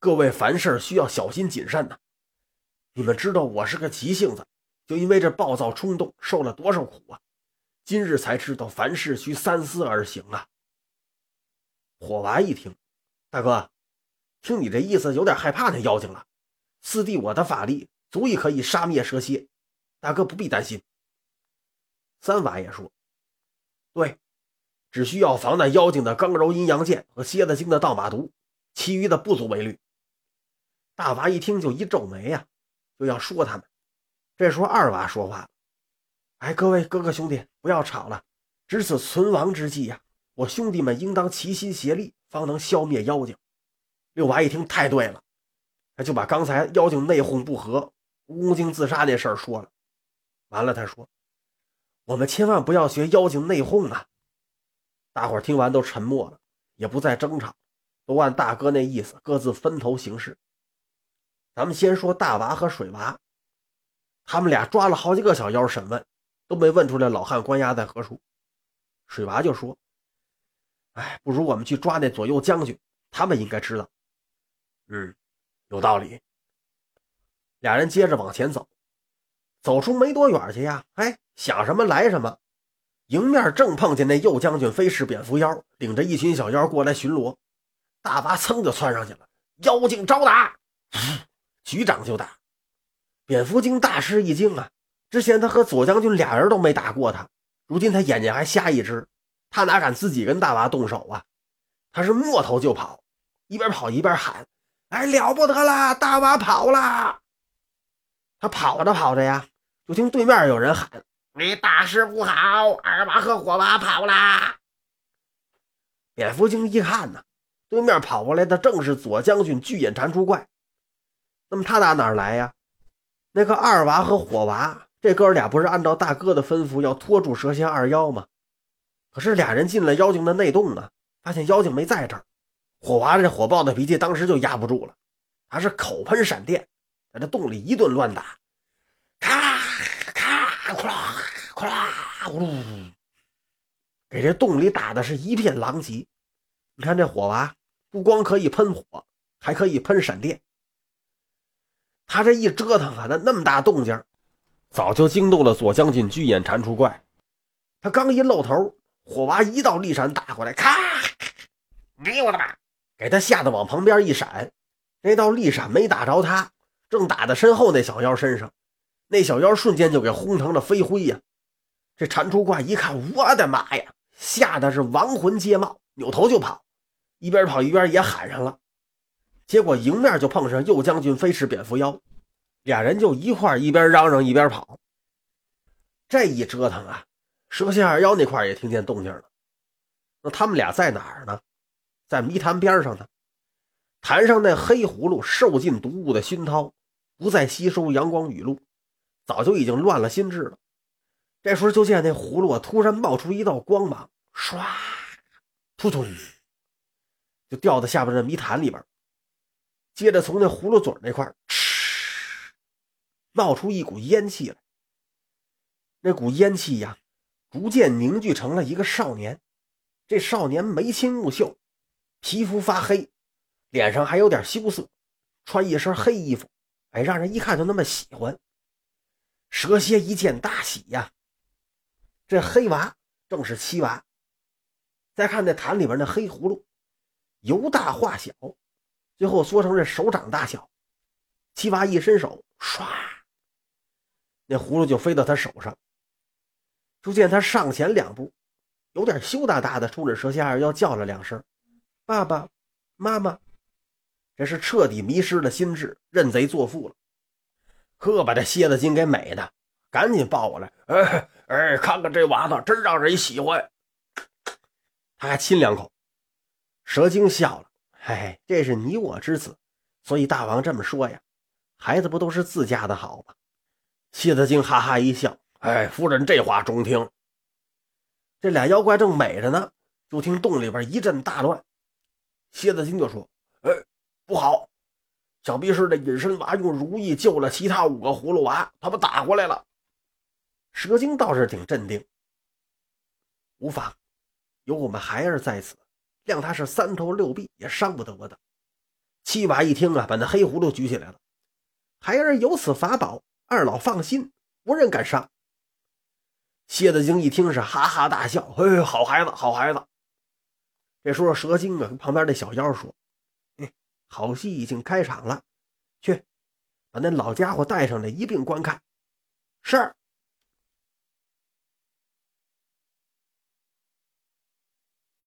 各位凡事需要小心谨慎呐。你们知道我是个急性子，就因为这暴躁冲动，受了多少苦啊！今日才知道凡事需三思而行啊。”火娃一听，大哥，听你这意思，有点害怕那妖精了。四弟我的法力足以可以杀灭蛇蝎，大哥不必担心。三娃也说：“对，只需要防那妖精的刚柔阴阳剑和蝎子精的倒马毒，其余的不足为虑。”大娃一听就一皱眉呀，就要说他们。这时候二娃说话了：“哎，各位哥哥兄弟，不要吵了，值此存亡之际呀，我兄弟们应当齐心协力，方能消灭妖精。”六娃一听太对了。他就把刚才妖精内讧不和、蜈蚣精自杀那事儿说了。完了，他说：“我们千万不要学妖精内讧啊！”大伙儿听完都沉默了，也不再争吵，都按大哥那意思各自分头行事。咱们先说大娃和水娃，他们俩抓了好几个小妖审问，都没问出来老汉关押在何处。水娃就说：“哎，不如我们去抓那左右将军，他们应该知道。”嗯。有道理。俩人接着往前走，走出没多远去呀，哎，想什么来什么，迎面正碰见那右将军飞狮蝙蝠妖领着一群小妖过来巡逻，大娃噌就窜上去了，妖精招打，局长就打。蝙蝠精大吃一惊啊，之前他和左将军俩人都没打过他，如今他眼睛还瞎一只，他哪敢自己跟大娃动手啊？他是摸头就跑，一边跑一边喊。哎，了不得了！大娃跑了。他跑着跑着呀，就听对面有人喊：“你大事不好！二娃和火娃跑啦！”蝙蝠精一看呢，对面跑过来的正是左将军巨眼蟾蜍怪。那么他打哪儿来呀？那个二娃和火娃这哥俩不是按照大哥的吩咐要拖住蛇仙二妖吗？可是俩人进了妖精的内洞啊，发现妖精没在这儿。火娃这火爆的脾气当时就压不住了，他是口喷闪电，在这洞里一顿乱打，咔咔，哐啦哐啦，呜，给这洞里打的是一片狼藉。你看这火娃不光可以喷火，还可以喷闪电。他这一折腾啊，那那么大动静，早就惊动了左将军巨眼蟾蜍怪。他刚一露头，火娃一道利闪打过来，咔！哎呦我的妈！给他吓得往旁边一闪，那道利闪没打着他，正打在身后那小妖身上，那小妖瞬间就给轰成了飞灰呀！这蟾蜍怪一看，我的妈呀，吓得是亡魂皆冒，扭头就跑，一边跑一边也喊上了。结果迎面就碰上右将军飞驰蝙蝠妖，俩人就一块一边嚷嚷一边跑。这一折腾啊，蛇蝎二妖那块也听见动静了。那他们俩在哪儿呢？在迷潭边上呢，潭上那黑葫芦受尽毒物的熏陶，不再吸收阳光雨露，早就已经乱了心智了。这时候就见那葫芦突然冒出一道光芒，唰，扑通，就掉到下边的迷潭里边。接着从那葫芦嘴那块嗤，冒出一股烟气来。那股烟气呀，逐渐凝聚成了一个少年。这少年眉清目秀。皮肤发黑，脸上还有点羞涩，穿一身黑衣服，哎，让人一看就那么喜欢。蛇蝎一见大喜呀，这黑娃正是七娃。再看那坛里边那黑葫芦，由大化小，最后缩成这手掌大小。七娃一伸手，唰，那葫芦就飞到他手上。就见他上前两步，有点羞答答的冲着蛇仙二妖叫了两声。爸爸妈妈，这是彻底迷失了心智，认贼作父了。呵，把这蝎子精给美的，赶紧抱过来。哎哎，看看这娃子，真让人喜欢。他还亲两口。蛇精笑了，嘿嘿，这是你我之子，所以大王这么说呀。孩子不都是自家的好吗？蝎子精哈哈一笑，哎，夫人这话中听。这俩妖怪正美着呢，就听洞里边一阵大乱。蝎子精就说：“哎，不好！想必是那隐身娃用如意救了其他五个葫芦娃，他们打过来了。”蛇精倒是挺镇定，无妨，有我们孩儿在此，谅他是三头六臂也伤不得我的。七娃一听啊，把那黑葫芦举起来了。孩儿有此法宝，二老放心，无人敢伤。蝎子精一听是哈哈大笑，嘿，好孩子，好孩子。这时候蛇精啊，跟旁边那小妖说：“哎，好戏已经开场了，去把那老家伙带上来，一并观看。”是。